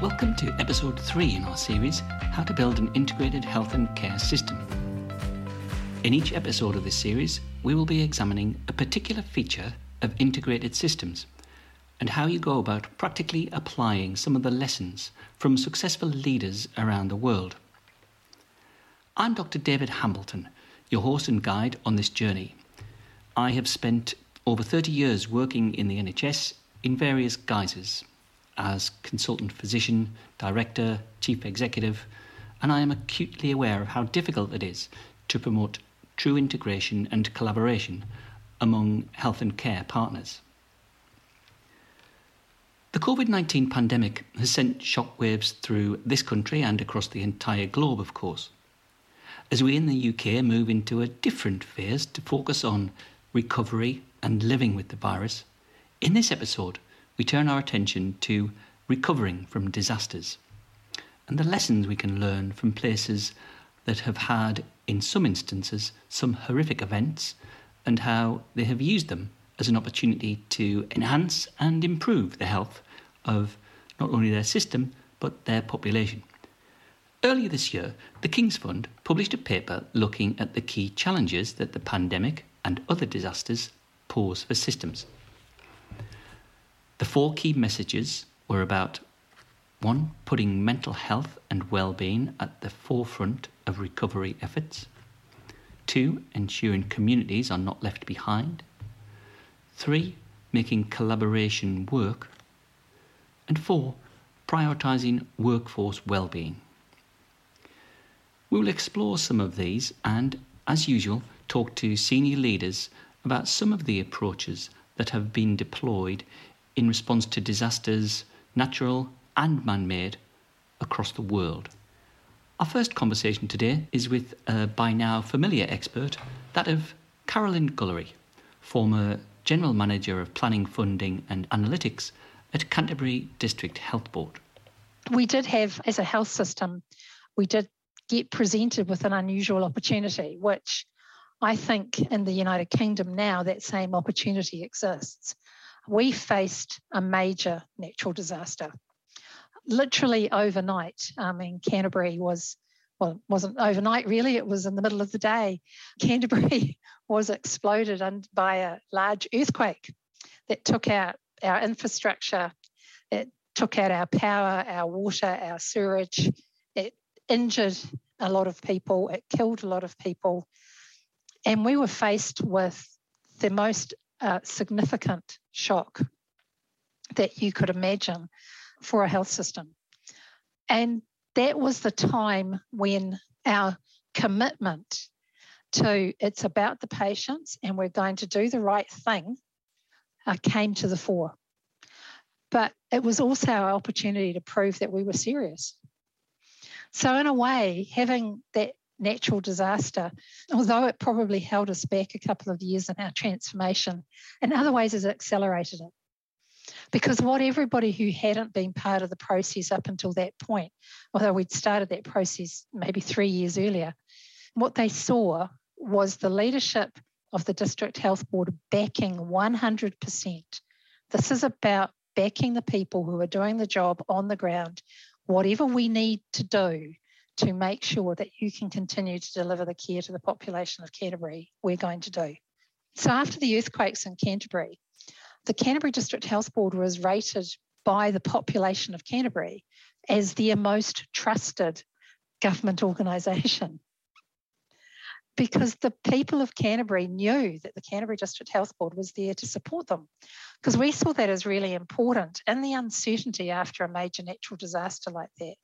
Welcome to episode 3 in our series How to Build an Integrated Health and Care System. In each episode of this series, we will be examining a particular feature of integrated systems and how you go about practically applying some of the lessons from successful leaders around the world. I'm Dr. David Hambleton, your host and guide on this journey. I have spent over 30 years working in the NHS in various guises as consultant physician, director, chief executive, and I am acutely aware of how difficult it is to promote true integration and collaboration among health and care partners. The COVID 19 pandemic has sent shockwaves through this country and across the entire globe, of course. As we in the UK move into a different phase to focus on recovery and living with the virus, in this episode, we turn our attention to recovering from disasters and the lessons we can learn from places that have had, in some instances, some horrific events and how they have used them as an opportunity to enhance and improve the health of not only their system but their population. Earlier this year, the King's Fund published a paper looking at the key challenges that the pandemic and other disasters pose for systems. The four key messages were about one, putting mental health and well being at the forefront of recovery efforts, two, ensuring communities are not left behind, three, making collaboration work, and four, prioritising workforce well-being. We will explore some of these and, as usual, talk to senior leaders about some of the approaches that have been deployed in response to disasters, natural and man made, across the world. Our first conversation today is with a by now familiar expert, that of Carolyn Gullery, former General Manager of Planning, Funding and Analytics at Canterbury District Health Board. We did have, as a health system, we did get presented with an unusual opportunity, which I think in the United Kingdom now that same opportunity exists we faced a major natural disaster. Literally overnight, um, I mean, Canterbury was, well, it wasn't overnight really, it was in the middle of the day. Canterbury was exploded by a large earthquake that took out our infrastructure, it took out our power, our water, our sewerage, it injured a lot of people, it killed a lot of people. And we were faced with the most uh, significant shock that you could imagine for a health system. And that was the time when our commitment to it's about the patients and we're going to do the right thing uh, came to the fore. But it was also our opportunity to prove that we were serious. So, in a way, having that natural disaster, although it probably held us back a couple of years in our transformation, in other ways has accelerated it. Because what everybody who hadn't been part of the process up until that point, although we'd started that process maybe three years earlier, what they saw was the leadership of the District Health Board backing 100%. This is about backing the people who are doing the job on the ground, whatever we need to do to make sure that you can continue to deliver the care to the population of Canterbury, we're going to do. So after the earthquakes in Canterbury, the Canterbury District Health Board was rated by the population of Canterbury as their most trusted government organisation. Because the people of Canterbury knew that the Canterbury District Health Board was there to support them. Because we saw that as really important in the uncertainty after a major natural disaster like that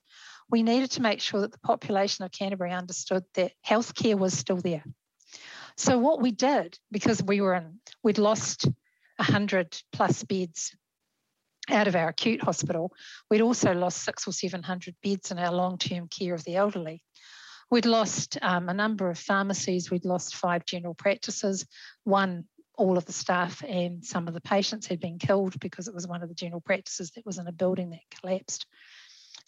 we needed to make sure that the population of Canterbury understood that healthcare was still there. So what we did, because we were in, we'd lost 100 plus beds out of our acute hospital, we'd also lost six or 700 beds in our long-term care of the elderly. We'd lost um, a number of pharmacies, we'd lost five general practices, one all of the staff and some of the patients had been killed because it was one of the general practices that was in a building that collapsed.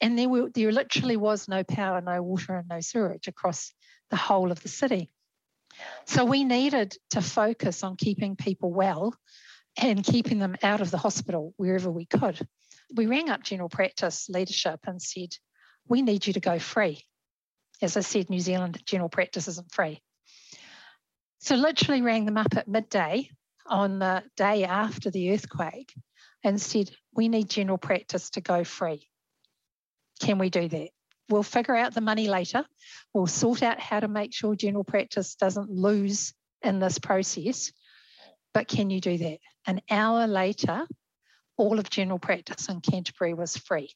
And there, were, there literally was no power, no water, and no sewage across the whole of the city. So we needed to focus on keeping people well and keeping them out of the hospital wherever we could. we rang up general practice leadership and said, we need you to go free. As I said, New Zealand general practice isn't free. So literally rang them up at midday on the day after the earthquake and said, we need general practice to go free. Can we do that? We'll figure out the money later. We'll sort out how to make sure general practice doesn't lose in this process. But can you do that? An hour later, all of general practice in Canterbury was free.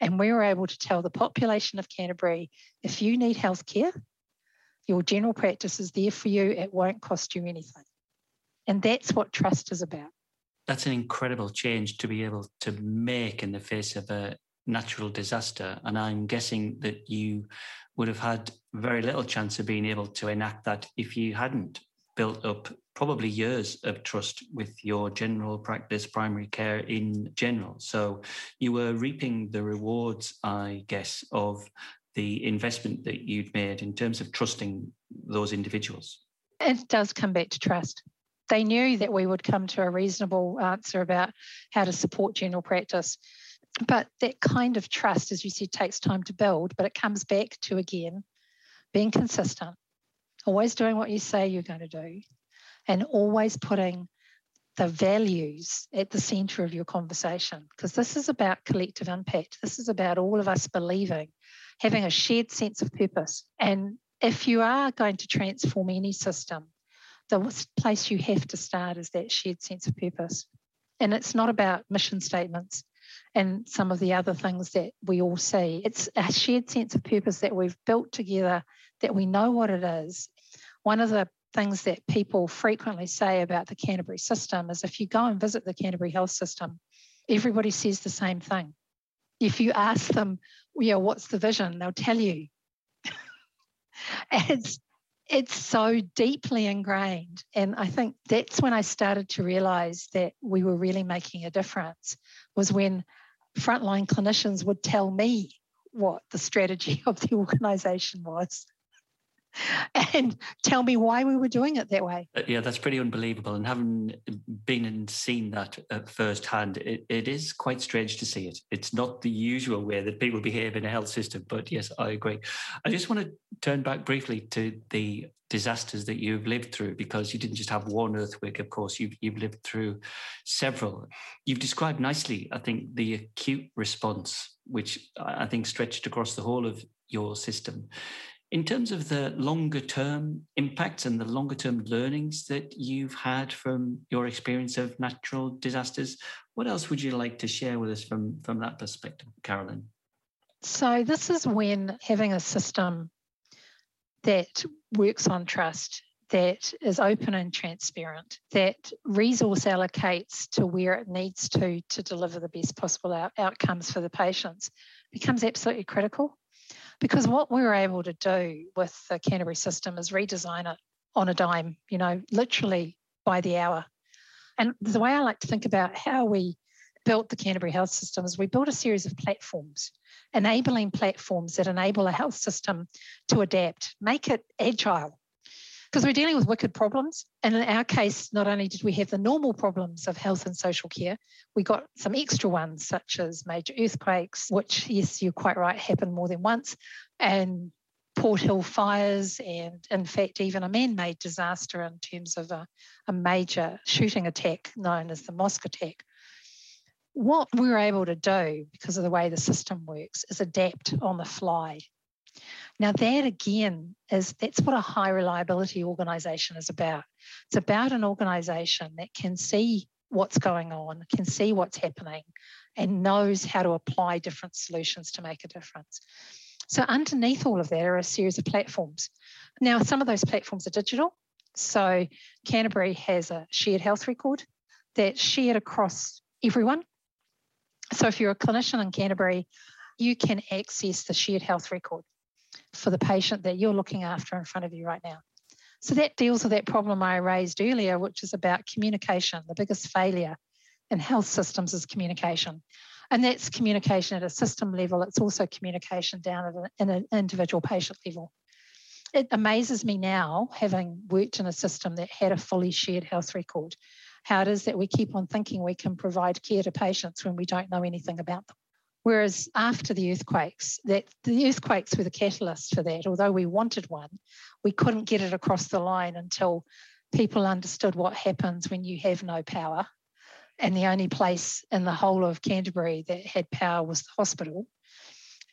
And we were able to tell the population of Canterbury if you need healthcare, your general practice is there for you, it won't cost you anything. And that's what trust is about. That's an incredible change to be able to make in the face of a natural disaster. And I'm guessing that you would have had very little chance of being able to enact that if you hadn't built up probably years of trust with your general practice, primary care in general. So you were reaping the rewards, I guess, of the investment that you'd made in terms of trusting those individuals. It does come back to trust. They knew that we would come to a reasonable answer about how to support general practice. But that kind of trust, as you said, takes time to build, but it comes back to again being consistent, always doing what you say you're going to do, and always putting the values at the center of your conversation because this is about collective impact. This is about all of us believing, having a shared sense of purpose. And if you are going to transform any system, the place you have to start is that shared sense of purpose. And it's not about mission statements and some of the other things that we all see. It's a shared sense of purpose that we've built together, that we know what it is. One of the things that people frequently say about the Canterbury system is if you go and visit the Canterbury health system, everybody says the same thing. If you ask them, yeah, what's the vision? They'll tell you. it's so deeply ingrained. And I think that's when I started to realize that we were really making a difference, was when frontline clinicians would tell me what the strategy of the organization was. and tell me why we were doing it that way. Uh, yeah, that's pretty unbelievable. And having been and seen that at firsthand, it, it is quite strange to see it. It's not the usual way that people behave in a health system. But yes, I agree. I just want to turn back briefly to the disasters that you've lived through because you didn't just have one earthquake of course you've, you've lived through several you've described nicely i think the acute response which i think stretched across the whole of your system in terms of the longer term impacts and the longer term learnings that you've had from your experience of natural disasters, what else would you like to share with us from, from that perspective, Carolyn? So, this is when having a system that works on trust, that is open and transparent, that resource allocates to where it needs to to deliver the best possible out- outcomes for the patients becomes absolutely critical. Because what we were able to do with the Canterbury system is redesign it on a dime, you know, literally by the hour. And the way I like to think about how we built the Canterbury health system is we built a series of platforms, enabling platforms that enable a health system to adapt, make it agile, because we're dealing with wicked problems. And in our case, not only did we have the normal problems of health and social care, we got some extra ones, such as major earthquakes, which, yes, you're quite right, happened more than once, and Port Hill fires, and in fact, even a man made disaster in terms of a, a major shooting attack known as the mosque attack. What we were able to do, because of the way the system works, is adapt on the fly now, that again is that's what a high reliability organization is about. It's about an organization that can see what's going on, can see what's happening, and knows how to apply different solutions to make a difference. So, underneath all of that are a series of platforms. Now, some of those platforms are digital. So, Canterbury has a shared health record that's shared across everyone. So, if you're a clinician in Canterbury, you can access the shared health record for the patient that you're looking after in front of you right now. So that deals with that problem I raised earlier, which is about communication. The biggest failure in health systems is communication. And that's communication at a system level, it's also communication down at an, an individual patient level. It amazes me now, having worked in a system that had a fully shared health record, how it is that we keep on thinking we can provide care to patients when we don't know anything about them. Whereas after the earthquakes, that the earthquakes were the catalyst for that. Although we wanted one, we couldn't get it across the line until people understood what happens when you have no power. And the only place in the whole of Canterbury that had power was the hospital.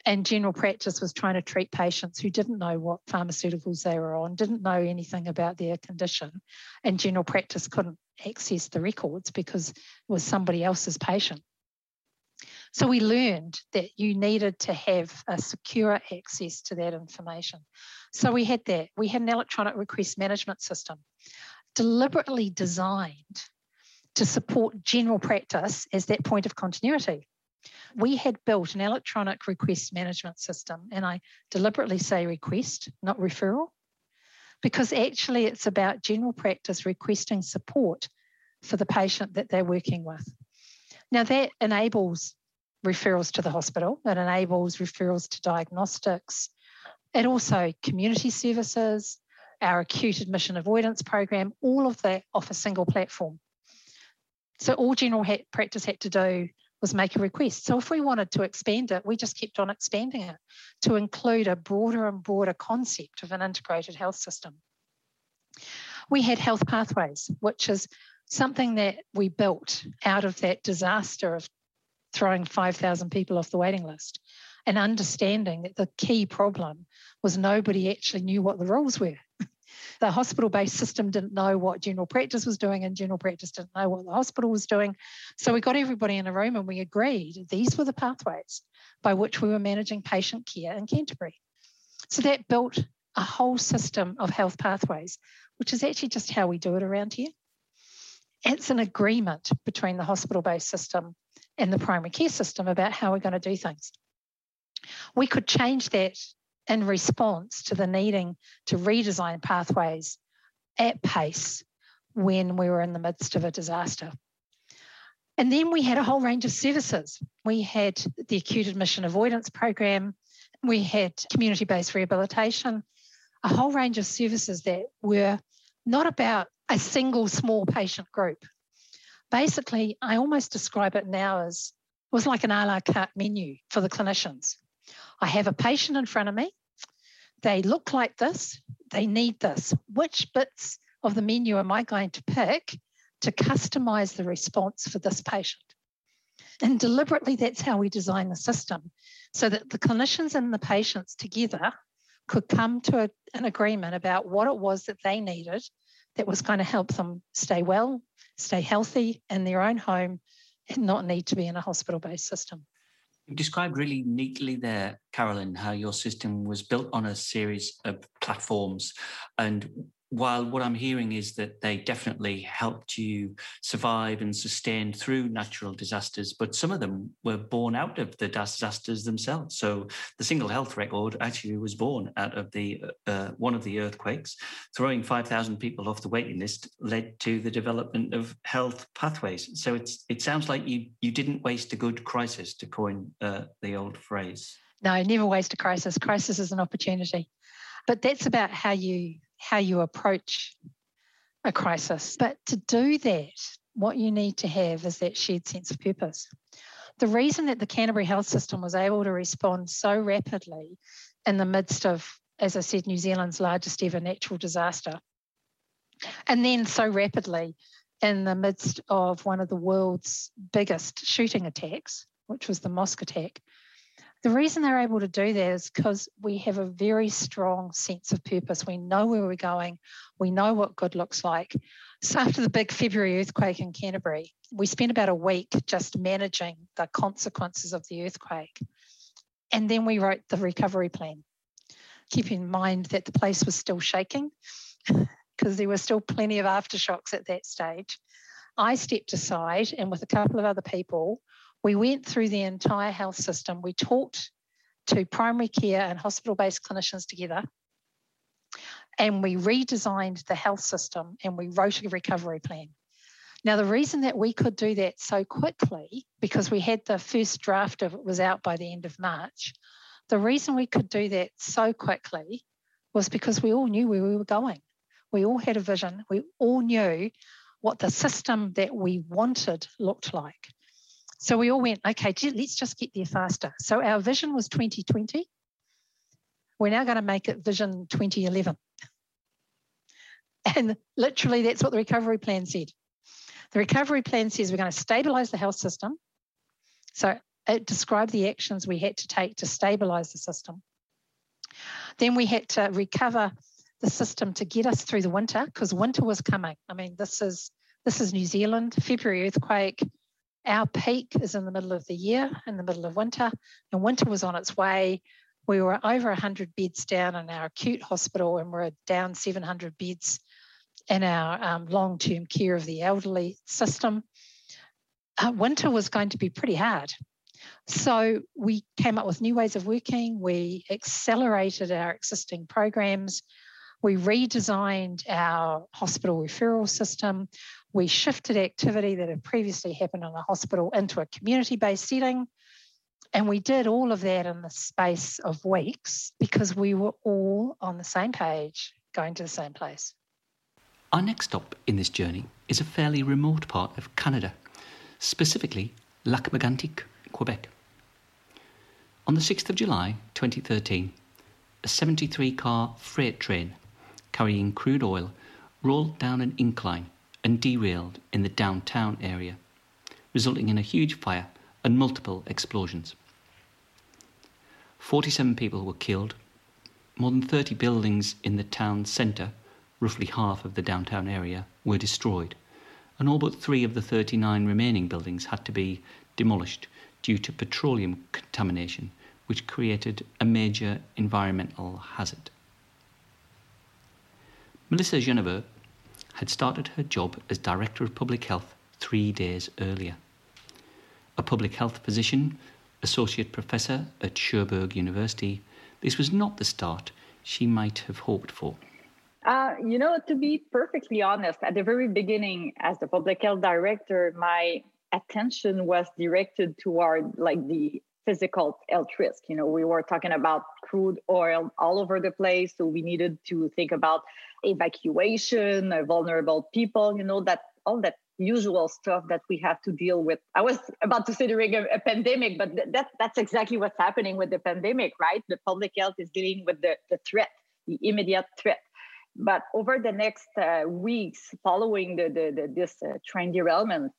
And general practice was trying to treat patients who didn't know what pharmaceuticals they were on, didn't know anything about their condition. And general practice couldn't access the records because it was somebody else's patient. So we learned that you needed to have a secure access to that information. So we had that. We had an electronic request management system deliberately designed to support general practice as that point of continuity. We had built an electronic request management system, and I deliberately say request, not referral, because actually it's about general practice requesting support for the patient that they're working with. Now, that enables referrals to the hospital, it enables referrals to diagnostics, it also community services, our acute admission avoidance program, all of that off a single platform. So all general practice had to do was make a request. So if we wanted to expand it, we just kept on expanding it to include a broader and broader concept of an integrated health system. We had health pathways, which is something that we built out of that disaster of throwing 5,000 people off the waiting list and understanding that the key problem was nobody actually knew what the rules were. the hospital based system didn't know what general practice was doing, and general practice didn't know what the hospital was doing. So we got everybody in a room and we agreed these were the pathways by which we were managing patient care in Canterbury. So that built a whole system of health pathways, which is actually just how we do it around here. It's an agreement between the hospital based system and the primary care system about how we're going to do things. We could change that in response to the needing to redesign pathways at pace when we were in the midst of a disaster. And then we had a whole range of services. We had the acute admission avoidance program, we had community based rehabilitation, a whole range of services that were not about a single small patient group. Basically, I almost describe it now as it was like an a la carte menu for the clinicians. I have a patient in front of me. They look like this. They need this. Which bits of the menu am I going to pick to customize the response for this patient? And deliberately, that's how we design the system so that the clinicians and the patients together could come to a, an agreement about what it was that they needed that was going to help them stay well, stay healthy in their own home, and not need to be in a hospital based system. You described really neatly there, Carolyn, how your system was built on a series of platforms. And while what I'm hearing is that they definitely helped you survive and sustain through natural disasters, but some of them were born out of the disasters themselves. So the single health record actually was born out of the uh, one of the earthquakes. Throwing 5,000 people off the waiting list led to the development of health pathways. So it's it sounds like you you didn't waste a good crisis, to coin uh, the old phrase. No, never waste a crisis. Crisis is an opportunity. But that's about how you how you approach a crisis. But to do that, what you need to have is that shared sense of purpose. The reason that the Canterbury health system was able to respond so rapidly in the midst of, as I said, New Zealand's largest ever natural disaster, and then so rapidly in the midst of one of the world's biggest shooting attacks, which was the mosque attack, the reason they're able to do that is because we have a very strong sense of purpose. We know where we're going, we know what good looks like. So, after the big February earthquake in Canterbury, we spent about a week just managing the consequences of the earthquake. And then we wrote the recovery plan. Keep in mind that the place was still shaking because there were still plenty of aftershocks at that stage. I stepped aside and, with a couple of other people, we went through the entire health system. We talked to primary care and hospital based clinicians together. And we redesigned the health system and we wrote a recovery plan. Now, the reason that we could do that so quickly, because we had the first draft of it was out by the end of March, the reason we could do that so quickly was because we all knew where we were going. We all had a vision. We all knew what the system that we wanted looked like. So we all went, okay, let's just get there faster. So our vision was 2020. We're now going to make it vision 2011. And literally, that's what the recovery plan said. The recovery plan says we're going to stabilize the health system. So it described the actions we had to take to stabilize the system. Then we had to recover the system to get us through the winter because winter was coming. I mean, this is this is New Zealand, February earthquake. Our peak is in the middle of the year, in the middle of winter, and winter was on its way. We were over 100 beds down in our acute hospital, and we're down 700 beds in our um, long term care of the elderly system. Uh, winter was going to be pretty hard. So we came up with new ways of working. We accelerated our existing programs. We redesigned our hospital referral system. We shifted activity that had previously happened in a hospital into a community based setting. And we did all of that in the space of weeks because we were all on the same page, going to the same place. Our next stop in this journey is a fairly remote part of Canada, specifically Lac-Mégantic, Quebec. On the 6th of July 2013, a 73 car freight train carrying crude oil rolled down an incline and derailed in the downtown area, resulting in a huge fire and multiple explosions. 47 people were killed, more than 30 buildings in the town centre roughly half of the downtown area, were destroyed, and all but three of the 39 remaining buildings had to be demolished due to petroleum contamination, which created a major environmental hazard. Mélissa Généreux had started her job as Director of Public Health three days earlier. A public health physician, Associate Professor at Sherbrooke University, this was not the start she might have hoped for. Uh, you know, to be perfectly honest, at the very beginning, as the public health director, my attention was directed toward like the physical health risk. You know, we were talking about crude oil all over the place, so we needed to think about evacuation, uh, vulnerable people. You know, that all that usual stuff that we have to deal with. I was about to say during a, a pandemic, but th- that that's exactly what's happening with the pandemic, right? The public health is dealing with the, the threat, the immediate threat. But over the next uh, weeks following the, the, the this uh, train derailment,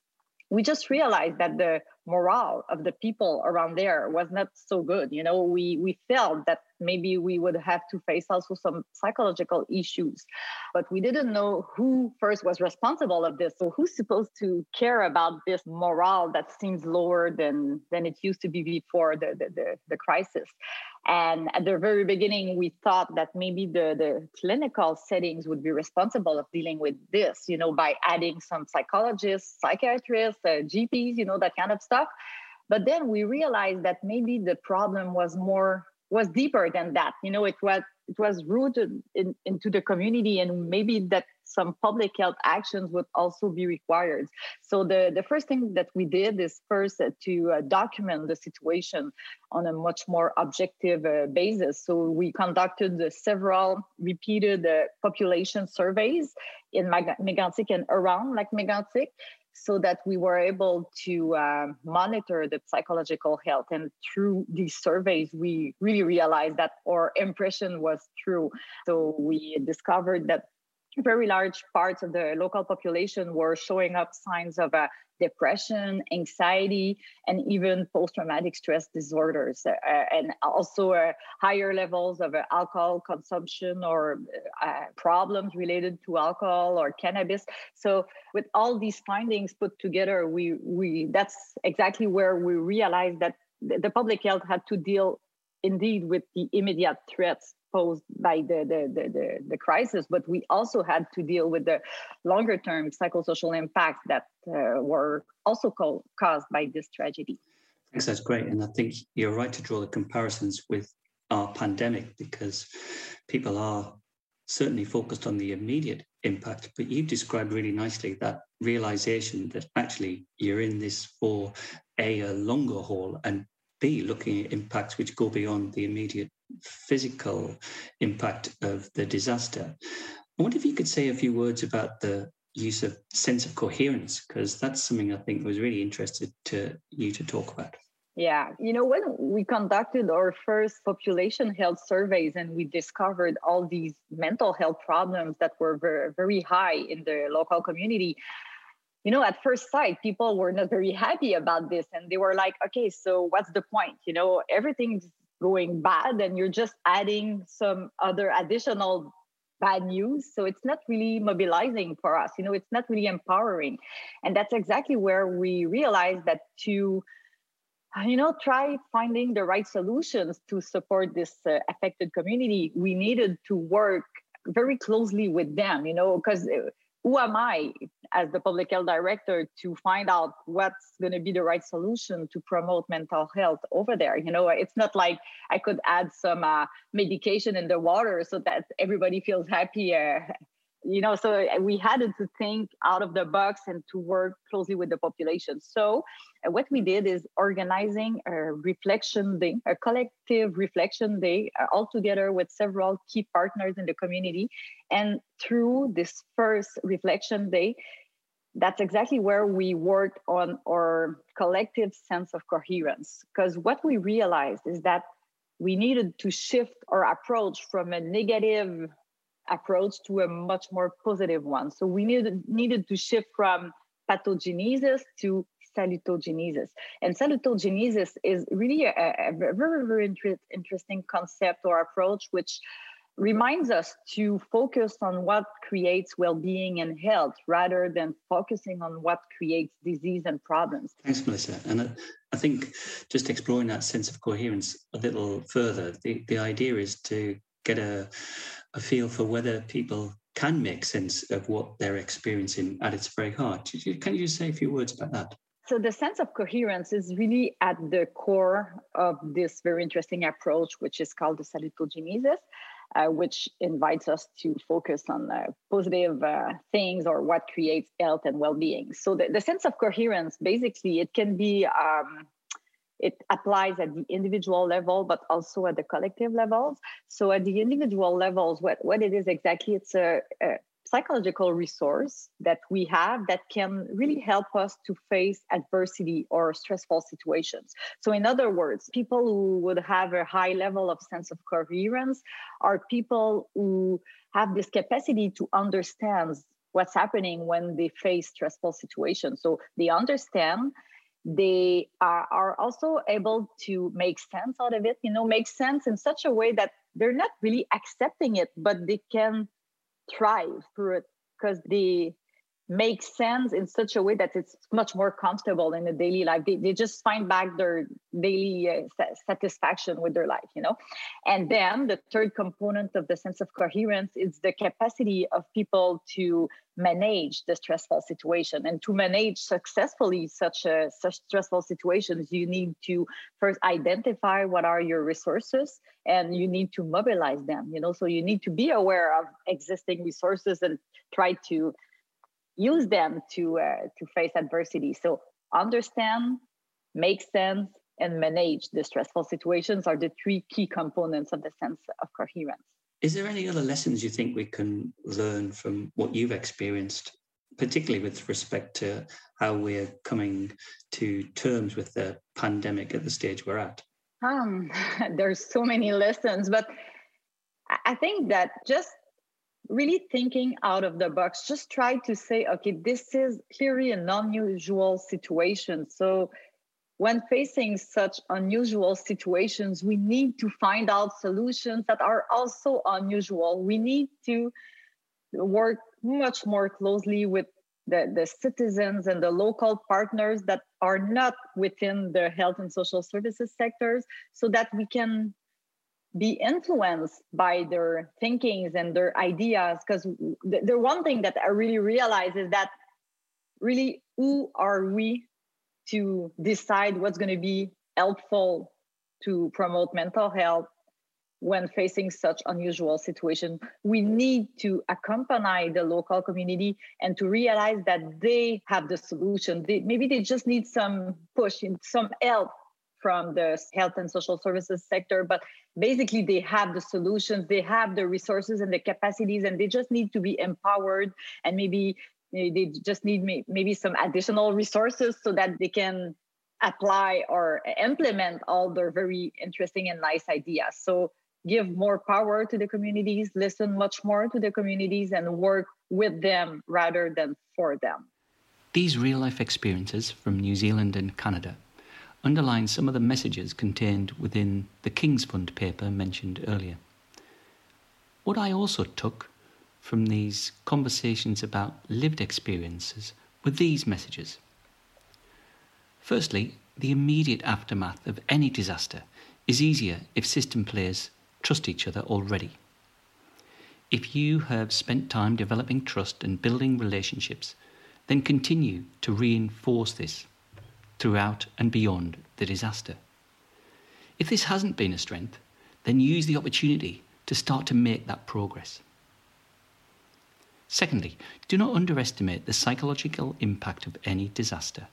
we just realized that the morale of the people around there was not so good. You know, we we felt that maybe we would have to face also some psychological issues, but we didn't know who first was responsible of this. So who's supposed to care about this morale that seems lower than than it used to be before the the, the, the crisis? And at the very beginning, we thought that maybe the, the clinical settings would be responsible of dealing with this, you know, by adding some psychologists, psychiatrists, uh, GPs, you know, that kind of stuff. But then we realized that maybe the problem was more was deeper than that. You know, it was it was rooted in, into the community, and maybe that some public health actions would also be required. So the, the first thing that we did is first uh, to uh, document the situation on a much more objective uh, basis. So we conducted several repeated population surveys in Mag- Megantic and around Lac-Mégantic so that we were able to uh, monitor the psychological health. And through these surveys, we really realized that our impression was true. So we discovered that very large parts of the local population were showing up signs of uh, depression, anxiety, and even post traumatic stress disorders, uh, and also uh, higher levels of uh, alcohol consumption or uh, problems related to alcohol or cannabis. So, with all these findings put together, we, we that's exactly where we realized that the public health had to deal indeed with the immediate threats posed by the, the, the, the, the crisis, but we also had to deal with the longer term psychosocial impacts that uh, were also co- caused by this tragedy. Thanks, that's great. And I think you're right to draw the comparisons with our pandemic because people are certainly focused on the immediate impact, but you've described really nicely that realization that actually you're in this for a, a longer haul and B, looking at impacts which go beyond the immediate physical impact of the disaster. I wonder if you could say a few words about the use of sense of coherence because that's something I think was really interested to you to talk about. Yeah, you know, when we conducted our first population health surveys and we discovered all these mental health problems that were very, very high in the local community, you know, at first sight, people were not very happy about this. And they were like, okay, so what's the point? You know, everything's going bad and you're just adding some other additional bad news. So it's not really mobilizing for us. You know, it's not really empowering. And that's exactly where we realized that to you know try finding the right solutions to support this uh, affected community we needed to work very closely with them you know because uh, who am i as the public health director to find out what's going to be the right solution to promote mental health over there? You know it's not like i could add some uh, medication in the water so that everybody feels happy uh, you know so uh, we had to think out of the box and to work closely with the population. So uh, what we did is organizing a reflection day a collective reflection day uh, all together with several key partners in the community. And through this first reflection day that's exactly where we worked on our collective sense of coherence. Because what we realized is that we needed to shift our approach from a negative approach to a much more positive one. So we needed, needed to shift from pathogenesis to salutogenesis. And salutogenesis is really a, a very, very inter- interesting concept or approach, which reminds us to focus on what creates well-being and health rather than focusing on what creates disease and problems. Thanks, Mélissa. And I, I think just exploring that sense of coherence a little further, the, the idea is to get a, a feel for whether people can make sense of what they're experiencing at its very heart. Can you say a few words about that? So, the sense of coherence is really at the core of this very interesting approach, which is called the salutogenesis, uh, which invites us to focus on uh, positive uh, things or what creates health and well being. So, the, the sense of coherence basically, it can be um, it applies at the individual level, but also at the collective levels. So at the individual levels, what, what it is exactly, it's a, a psychological resource that we have that can really help us to face adversity or stressful situations. So, in other words, people who would have a high level of sense of coherence are people who have this capacity to understand what's happening when they face stressful situations. So, they understand they are, are also able to make sense out of it you know make sense in such a way that they're not really accepting it but they can thrive through it because they make sense in such a way that it's much more comfortable in the daily life. They, they just find back their daily uh, satisfaction with their life you know? And then the third component of the sense of coherence is the capacity of people to manage the stressful situation. And to manage successfully such a such stressful situations you need to first identify what are your resources and you need to mobilize them you know? So you need to be aware of existing resources and try to use them to uh, to face adversity. So understand make sense and manage the stressful situations are the three key components of the sense of coherence. Is there any other lessons you think we can learn from what you've experienced particularly with respect to how we're coming to terms with the pandemic at the stage we're at? Um, there's so many lessons but i think that just really thinking out of the box just try to say okay this is clearly an unusual situation. So when facing such unusual situations we need to find out solutions that are also unusual. We need to work much more closely with the, the citizens and the local partners that are not within the health and social services sectors so that we can be influenced by their thinkings and their ideas because the, the one thing that i really realize is that really who are we to decide what's going to be helpful to promote mental health when facing such unusual situation? We need to accompany the local community and to realize that they have the solution. They, maybe they just need some push and some help from the health and social services sector but basically they have the solutions they have the resources and the capacities and they just need to be empowered and maybe eh, They just need maybe some additional resources so that they can apply or implement all their very interesting and nice ideas. So give more power to the communities, listen much more to the communities, and work with them rather than for them. These real life experiences from New Zealand and Canada underline some of the messages contained within the King's Fund paper mentioned earlier. What I also took from these conversations about lived experiences were these messages. Firstly, the immediate aftermath of any disaster is easier if system players trust each other already. If you have spent time developing trust and building relationships, then continue to reinforce this throughout and beyond the disaster. If this hasn't been a strength, then use the opportunity to start to make that progress. Secondly, do not underestimate the psychological impact of any disaster.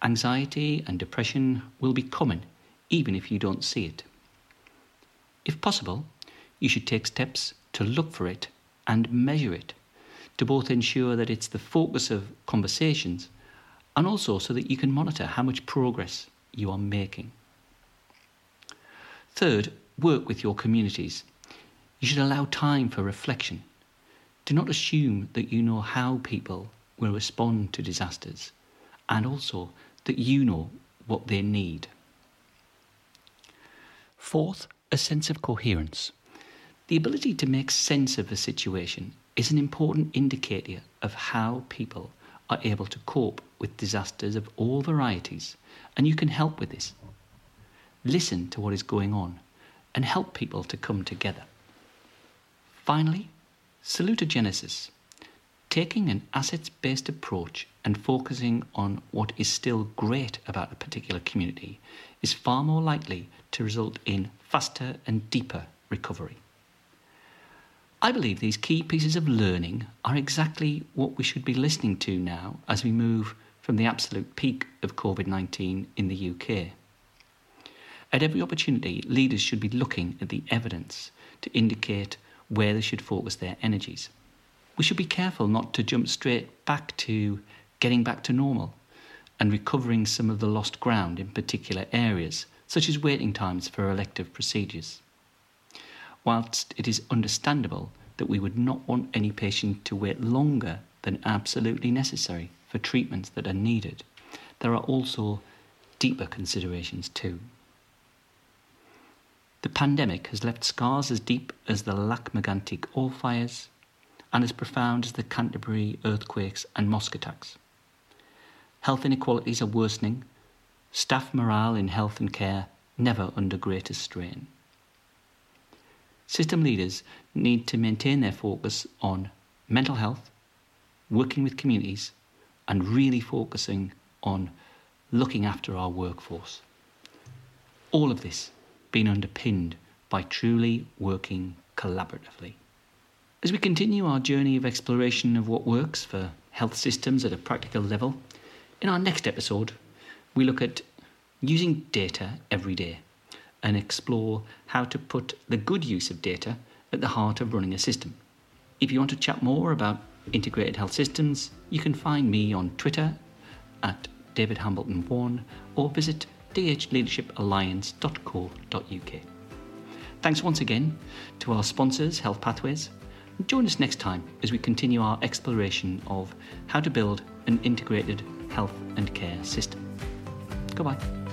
Anxiety and depression will be common even if you don't see it. If possible, you should take steps to look for it and measure it to both ensure that it's the focus of conversations and also so that you can monitor how much progress you are making. Third, work with your communities. You should allow time for reflection. Do not assume that you know how people will respond to disasters and also that you know what they need. Fourth, a sense of coherence. The ability to make sense of a situation is an important indicator of how people are able to cope with disasters of all varieties, and you can help with this. Listen to what is going on and help people to come together. Finally, salutogenesis, taking an assets based approach and focusing on what is still great about a particular community is far more likely to result in faster and deeper recovery. I believe these key pieces of learning are exactly what we should be listening to now as we move from the absolute peak of COVID 19 in the UK. At every opportunity, leaders should be looking at the evidence to indicate where they should focus their energies. We should be careful not to jump straight back to getting back to normal and recovering some of the lost ground in particular areas, such as waiting times for elective procedures. Whilst it is understandable that we would not want any patient to wait longer than absolutely necessary for treatments that are needed, there are also deeper considerations too. The pandemic has left scars as deep as the Lac-Mégantic oil fires and as profound as the Canterbury earthquakes and mosque attacks. Health inequalities are worsening, staff morale in health and care never under greater strain. System leaders need to maintain their focus on mental health, working with communities, and really focusing on looking after our workforce. All of this being underpinned by truly working collaboratively. As we continue our journey of exploration of what works for health systems at a practical level, in our next episode, we look at using data every day and explore how to put the good use of data at the heart of running a system. If you want to chat more about integrated health systems, you can find me on Twitter at David Hambleton1 or visit dhleadershipalliance.co.uk. Thanks once again to our sponsors, Health Pathways. Join us next time as we continue our exploration of how to build an integrated health and care system. Goodbye.